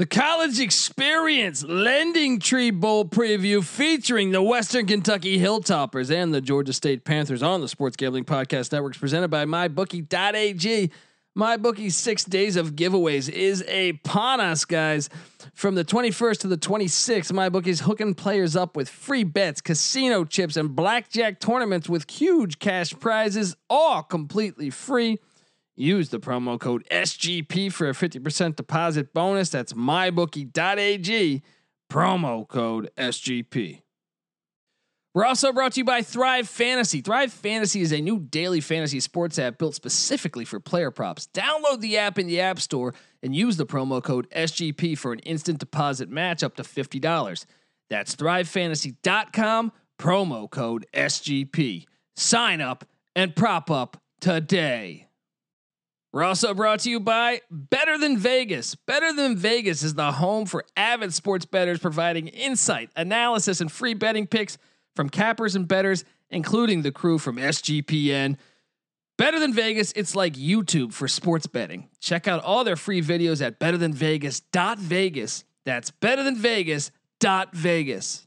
The college experience lending tree bowl preview featuring the Western Kentucky Hilltoppers and the Georgia State Panthers on the Sports Gambling Podcast Networks presented by MyBookie.ag. MyBookie's six days of giveaways is upon us, guys. From the 21st to the 26th, MyBookie's hooking players up with free bets, casino chips, and blackjack tournaments with huge cash prizes, all completely free. Use the promo code SGP for a 50% deposit bonus. That's mybookie.ag, promo code SGP. We're also brought to you by Thrive Fantasy. Thrive Fantasy is a new daily fantasy sports app built specifically for player props. Download the app in the App Store and use the promo code SGP for an instant deposit match up to $50. That's thrivefantasy.com, promo code SGP. Sign up and prop up today. We're also brought to you by Better Than Vegas. Better Than Vegas is the home for avid sports bettors providing insight, analysis, and free betting picks from cappers and bettors, including the crew from SGPN. Better Than Vegas, it's like YouTube for sports betting. Check out all their free videos at betterthanvegas.vegas. That's betterthanvegas.vegas.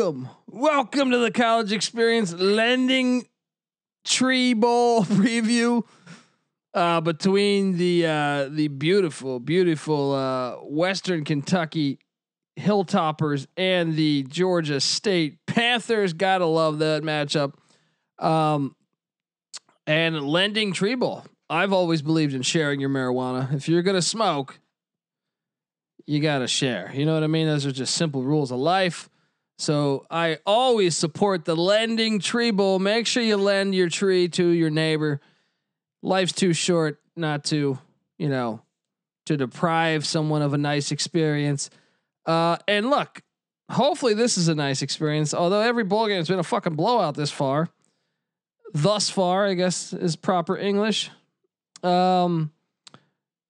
Welcome, welcome to the college experience lending tree bowl preview uh, between the uh, the beautiful, beautiful uh, Western Kentucky Hilltoppers and the Georgia State Panthers. Gotta love that matchup. Um, and lending tree bowl. I've always believed in sharing your marijuana. If you're gonna smoke, you got to share. You know what I mean? Those are just simple rules of life. So I always support the lending tree bowl. Make sure you lend your tree to your neighbor. Life's too short not to, you know, to deprive someone of a nice experience. Uh, and look, hopefully this is a nice experience. Although every bowl game has been a fucking blowout this far. Thus far, I guess is proper English. Um,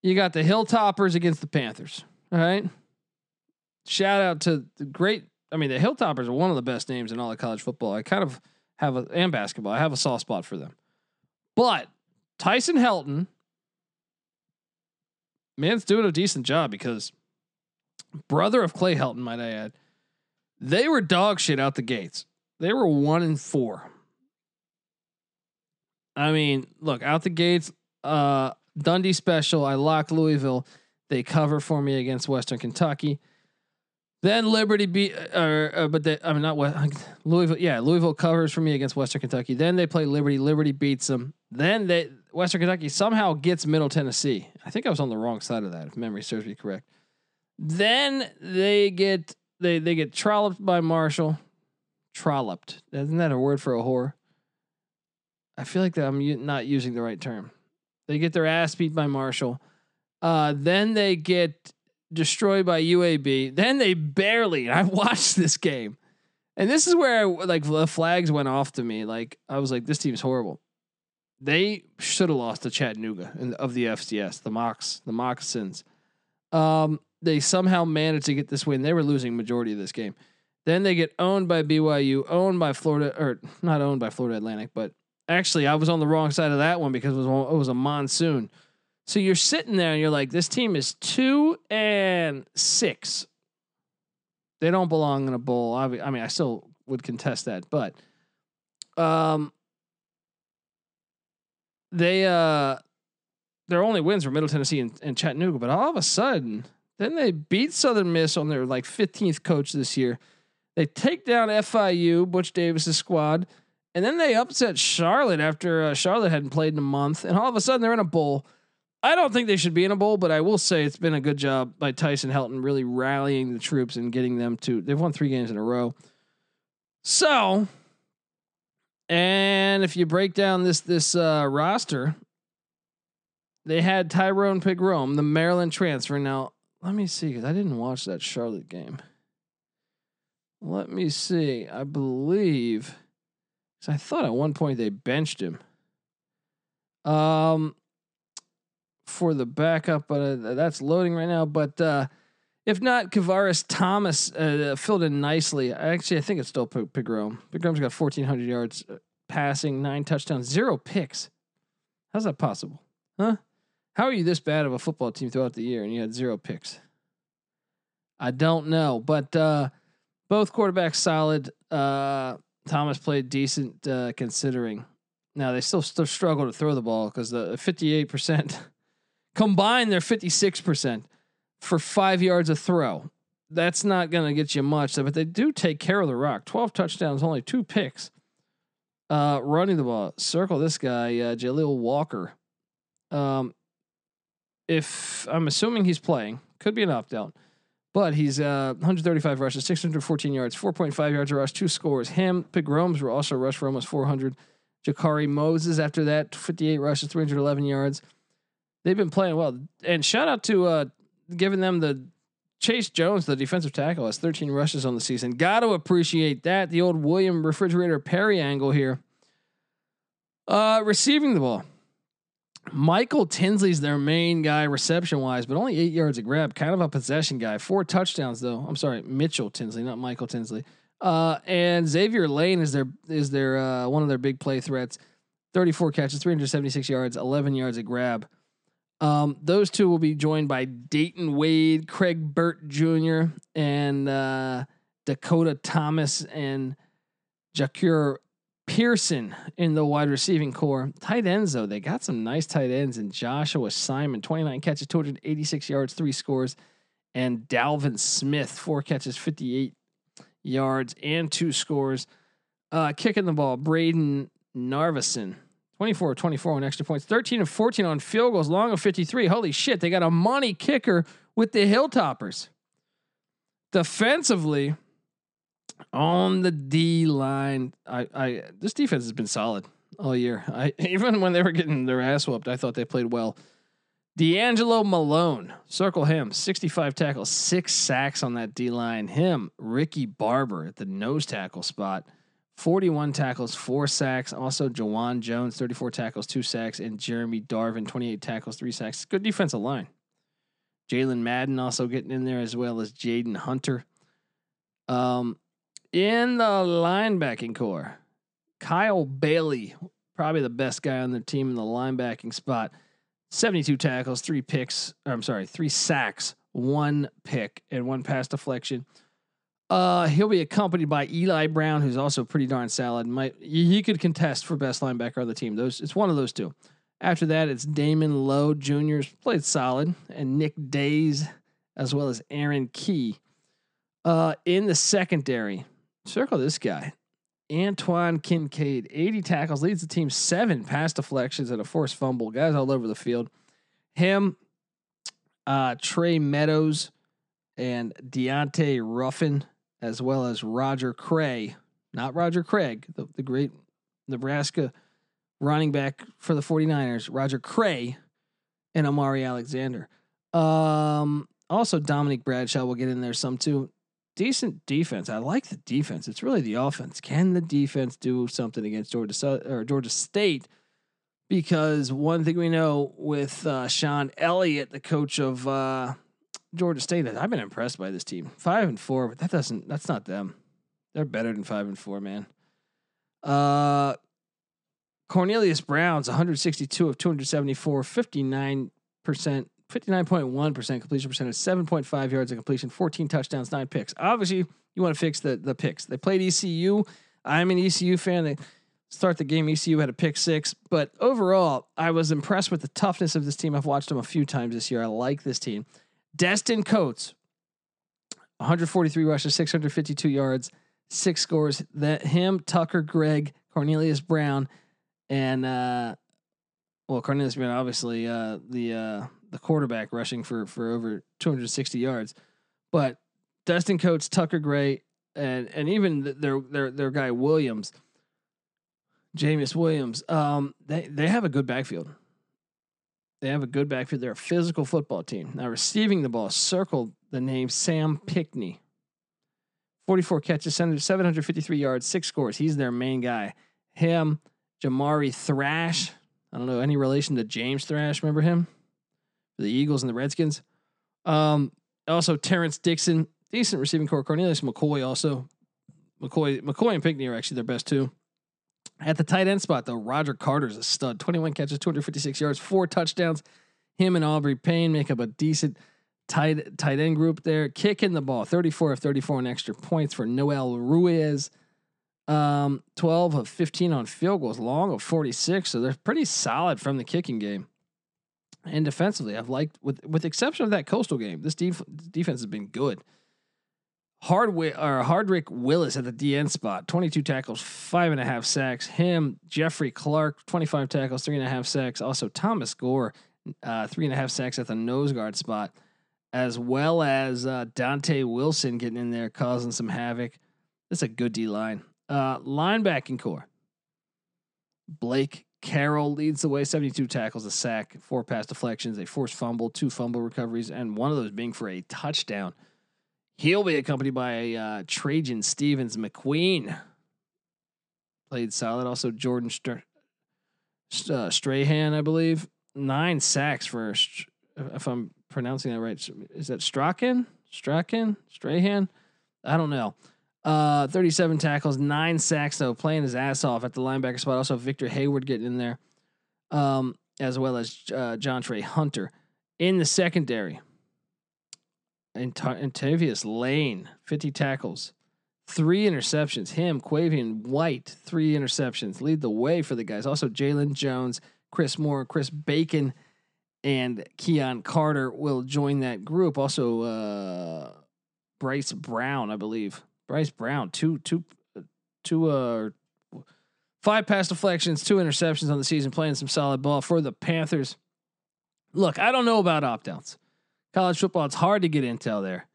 you got the Hilltoppers against the Panthers. All right. Shout out to the great. I mean, the Hilltoppers are one of the best names in all of college football. I kind of have a and basketball. I have a soft spot for them. But Tyson Helton, man's doing a decent job because brother of Clay Helton, might I add, they were dog shit out the gates. They were one and four. I mean, look out the gates. Uh, Dundee special. I locked Louisville. They cover for me against Western Kentucky. Then Liberty beat, or uh, but they, I mean not what Louisville. Yeah, Louisville covers for me against Western Kentucky. Then they play Liberty. Liberty beats them. Then they Western Kentucky somehow gets Middle Tennessee. I think I was on the wrong side of that, if memory serves me correct. Then they get they they get trolloped by Marshall. Trolloped. Isn't that a word for a whore? I feel like that I'm not using the right term. They get their ass beat by Marshall. Uh, then they get destroyed by UAB. Then they barely. I watched this game, and this is where like the flags went off to me. Like I was like, this team's horrible. They should have lost to Chattanooga in, of the FCS, the Mocs, the Moccasins. Um, they somehow managed to get this win. They were losing majority of this game. Then they get owned by BYU, owned by Florida, or not owned by Florida Atlantic, but actually I was on the wrong side of that one because it was, it was a monsoon. So you're sitting there and you're like, this team is two and six. They don't belong in a bowl. I mean, I still would contest that, but um, they uh, their only wins were Middle Tennessee and, and Chattanooga. But all of a sudden, then they beat Southern Miss on their like 15th coach this year. They take down FIU, Butch Davis's squad, and then they upset Charlotte after uh, Charlotte hadn't played in a month, and all of a sudden they're in a bowl. I don't think they should be in a bowl, but I will say it's been a good job by Tyson Helton really rallying the troops and getting them to. They've won three games in a row. So, and if you break down this this uh, roster, they had Tyrone Pigrome, the Maryland transfer. Now, let me see because I didn't watch that Charlotte game. Let me see. I believe. Because I thought at one point they benched him. Um, for the backup, but uh, that's loading right now. But uh, if not, Kavaris Thomas uh, filled in nicely. Actually, I think it's still P- Pigrome. Pigrome's got 1,400 yards uh, passing, nine touchdowns, zero picks. How's that possible? Huh? How are you this bad of a football team throughout the year and you had zero picks? I don't know, but uh, both quarterbacks solid. Uh, Thomas played decent uh, considering. Now they still still struggle to throw the ball because the 58 percent Combined, they're 56% for five yards of throw. That's not going to get you much, but they do take care of the rock. 12 touchdowns, only two picks. Uh, running the ball. Circle this guy, uh, Jaleel Walker. Um, if I'm assuming he's playing, could be an opt out, but he's uh, 135 rushes, 614 yards, 4.5 yards a rush, two scores. Him, Pigromes were also rushed for almost 400. Jakairi Moses after that, 58 rushes, 311 yards they've been playing well. And shout out to uh, giving them the Chase Jones, the defensive tackle, has 13 rushes on the season. Got to appreciate that. The old William Refrigerator Perry angle here. Uh, receiving the ball. Michael Tinsley's their main guy reception wise, but only eight yards of grab. Kind of a possession guy. Four touchdowns though. I'm sorry, Mitchell Tinsley, not Michael Tinsley. Uh, and Xavier Lane is their is their uh, one of their big play threats. 34 catches, 376 yards, 11 yards of grab. Um, those two will be joined by Dayton Wade, Craig Burt Jr., and uh, Dakota Thomas and Jahcour Pearson in the wide receiving core. Tight ends, though, they got some nice tight ends. And Joshua Simon, 29 catches, 286 yards, three scores. And Dalvin Smith, four catches, 58 yards, and two scores. Uh, kicking the ball, Brayden Narveson, 24 24 on extra points, 13 and 14 on field goals, long of 53. Holy shit, they got a money kicker with the Hilltoppers. Defensively, on the D line, I, I this defense has been solid all year. I even when they were getting their ass whooped, I thought they played well. D'Angelo Malone, circle him, 65 tackles, six sacks on that D line. Him, Ricky Barber at the nose tackle spot. 41 tackles, four sacks. Also, Jawan Jones, 34 tackles, two sacks, and Jeremy Darvin, 28 tackles, three sacks. Good defensive line. Jalen Madden also getting in there as well as Jaden Hunter. Um, in the linebacking core, Kyle Bailey, probably the best guy on the team in the linebacking spot. 72 tackles, three picks. I'm sorry, three sacks, one pick, and one pass deflection. Uh, he'll be accompanied by Eli Brown, who's also pretty darn solid. Might he could contest for best linebacker on the team. Those it's one of those two. After that, it's Damon Lowe Jr. played solid, and Nick Days, as well as Aaron Key. Uh, in the secondary, circle this guy, Antoine Kincaid, 80 tackles, leads the team seven pass deflections and a forced fumble. Guys all over the field. Him, uh, Trey Meadows, and Deontay Ruffin as well as Roger Cray, not Roger Craig, the, the great Nebraska running back for the 49ers, Roger Cray and Amari Alexander. Um, also, Dominic Bradshaw will get in there some too. Decent defense. I like the defense. It's really the offense. Can the defense do something against Georgia or Georgia State? Because one thing we know with uh, Shawn Elliott, the coach of uh, Georgia State. I've been impressed by this team. Five and four, but that doesn't. That's not them. They're better than five and four, man. Uh, Cornelius Brown's 162 of 274, 59 percent, 59.1 percent completion percentage, 7.5 yards of completion, 14 touchdowns, nine picks. Obviously, you want to fix the the picks. They played ECU. I'm an ECU fan. They start the game. ECU had a pick six, but overall, I was impressed with the toughness of this team. I've watched them a few times this year. I like this team. Destin Coates, 143 rushes, 652 yards, six scores. That him, Tucker, Greg, Cornelius Brown, and uh, well, Cornelius Brown, obviously uh, the uh, the quarterback rushing for for over 260 yards, but Destin Coates, Tucker Gray, and and even their their their guy Williams, Jameis Williams, um, they they have a good backfield. They have a good backfield. They're a physical football team. Now receiving the ball, circle the name Sam Pinckney. 44 catches, 753 yards, six scores. He's their main guy. Him, Jamari Thrash. I don't know any relation to James Thrash. Remember him? The Eagles and the Redskins. Um, also Terrence Dixon, decent receiving core. Cornelius McCoy also. McCoy, McCoy and Pinckney are actually their best two. At the tight end spot, though, Roger Carter's a stud. 21 catches, 256 yards, four touchdowns. Him and Aubrey Payne make up a decent tight tight end group there. Kicking the ball, 34 of 34 on extra points for Noel Ruiz. Um, 12 of 15 on field goals, long of 46. So they're pretty solid from the kicking game. And defensively, I've liked with with exception of that coastal game, this def- defense has been good. Hardwick or Hardrick Willis at the DN spot, 22 tackles, five and a half sacks. Him, Jeffrey Clark, 25 tackles, three and a half sacks. Also Thomas Gore, uh, three and a half sacks at the nose guard spot, as well as uh, Dante Wilson getting in there causing some havoc. That's a good D line. Uh, linebacking core. Blake Carroll leads the way, 72 tackles, a sack, four pass deflections, a forced fumble, two fumble recoveries, and one of those being for a touchdown. He'll be accompanied by uh, Trajan Stevens McQueen. Played solid. Also, Jordan Str- uh, Strahan, I believe. Nine sacks for, if I'm pronouncing that right. Is that Strachan? Strachan? Strahan? I don't know. Uh, 37 tackles, nine sacks, though, playing his ass off at the linebacker spot. Also, Victor Hayward getting in there, um, as well as uh, John Trey Hunter. In the secondary, Antavius Lane, 50 tackles, three interceptions. Him, Quavian White, three interceptions. Lead the way for the guys. Also, Jalen Jones, Chris Moore, Chris Bacon, and Keon Carter will join that group. Also, uh, Bryce Brown, I believe. Bryce Brown, two, two, two, uh, five pass deflections, two interceptions on the season, playing some solid ball for the Panthers. Look, I don't know about opt outs college football. It's hard to get intel there,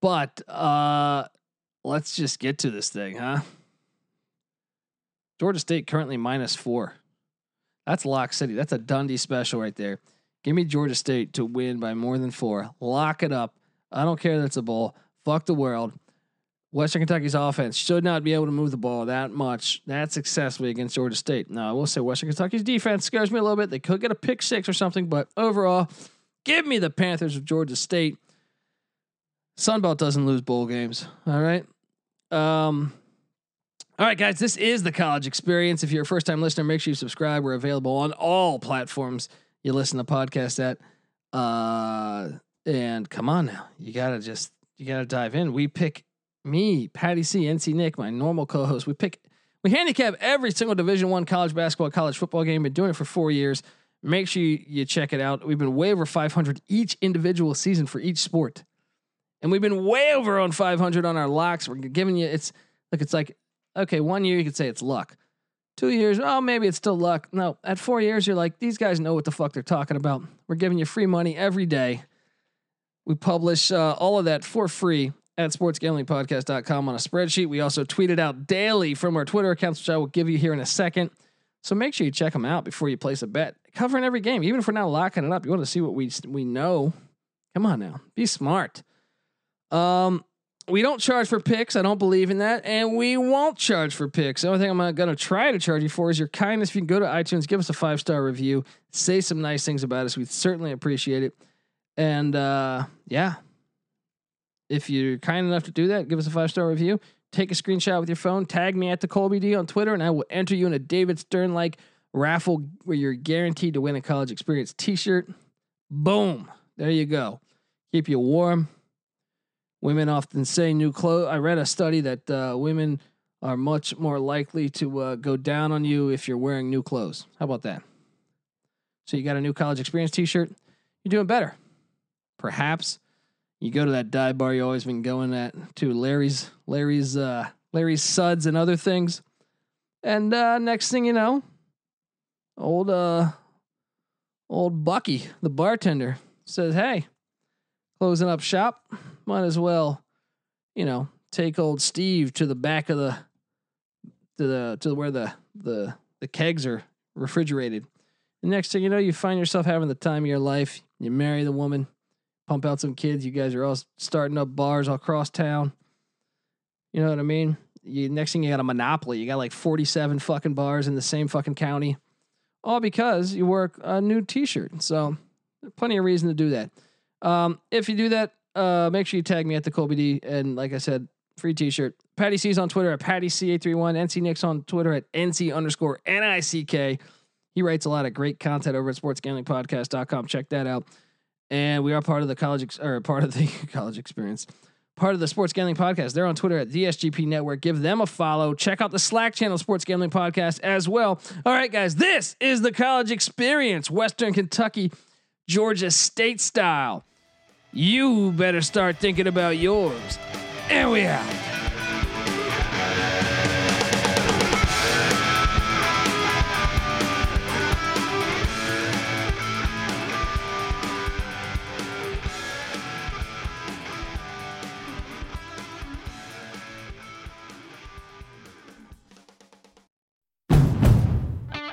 but uh, let's just get to this thing, huh? Georgia State currently minus four. That's Lock City. That's a Dundee special right there. Give me Georgia State to win by more than four. Lock it up. I don't care that's a bowl. Fuck the world. Western Kentucky's offense should not be able to move the ball that much that successfully against Georgia State. Now, I will say Western Kentucky's defense scares me a little bit. They could get a pick six or something, but overall, Give me the Panthers of Georgia State. Sunbelt doesn't lose bowl games. All right. Um, all right, guys, this is the college experience. If you're a first time listener, make sure you subscribe. We're available on all platforms you listen to podcasts at. Uh, and come on now, you gotta just you gotta dive in. We pick me, Patty C, NC Nick, my normal co-host. We pick we handicap every single Division One college basketball, college football game. Been doing it for four years. Make sure you, check it out. We've been way over 500 each individual season for each sport. And we've been way over on 500 on our locks. We're giving you, it's look, it's like, okay, one year you could say it's luck. Two years, oh, maybe it's still luck. No, at four years, you're like, these guys know what the fuck they're talking about. We're giving you free money every day. We publish uh, all of that for free at sportsgamblingpodcast.com on a spreadsheet. We also tweet it out daily from our Twitter accounts, which I will give you here in a second. So make sure you check them out before you place a bet covering every game. Even if we're not locking it up, you want to see what we we know. Come on now, be smart. Um, we don't charge for picks. I don't believe in that, and we won't charge for picks. The only thing I'm going to try to charge you for is your kindness. If you can go to iTunes, give us a five star review, say some nice things about us. We'd certainly appreciate it. And uh, yeah, if you're kind enough to do that, give us a five star review. Take a screenshot with your phone, tag me at the Colby D on Twitter, and I will enter you in a David Stern like raffle where you're guaranteed to win a college experience t-shirt. Boom. There you go. Keep you warm. Women often say new clothes. I read a study that uh, women are much more likely to uh, go down on you if you're wearing new clothes. How about that? So you got a new college experience t-shirt. You're doing better. Perhaps you go to that dive bar you always been going at to Larry's Larry's uh Larry's suds and other things. And uh next thing you know, old uh old Bucky, the bartender, says, "Hey, closing up shop, might as well, you know, take old Steve to the back of the to the to where the the the kegs are refrigerated." The next thing you know, you find yourself having the time of your life. You marry the woman, pump out some kids. You guys are all starting up bars all across town. You know what I mean? You next thing you got a monopoly. You got like 47 fucking bars in the same fucking county. All because you wear a new t-shirt. So plenty of reason to do that. Um, if you do that, uh, make sure you tag me at the Colby D. And like I said, free t-shirt. Patty C's on Twitter at Patty C831. NC Nick's on Twitter at NC underscore N-I-C-K. He writes a lot of great content over at sportsgamblingpodcast.com. Check that out. And we are part of the college ex- or part of the college experience part of the Sports Gambling Podcast. They're on Twitter at the SGP Network. Give them a follow. Check out the Slack channel, Sports Gambling Podcast, as well. All right, guys, this is the college experience, Western Kentucky, Georgia State style. You better start thinking about yours. And we out.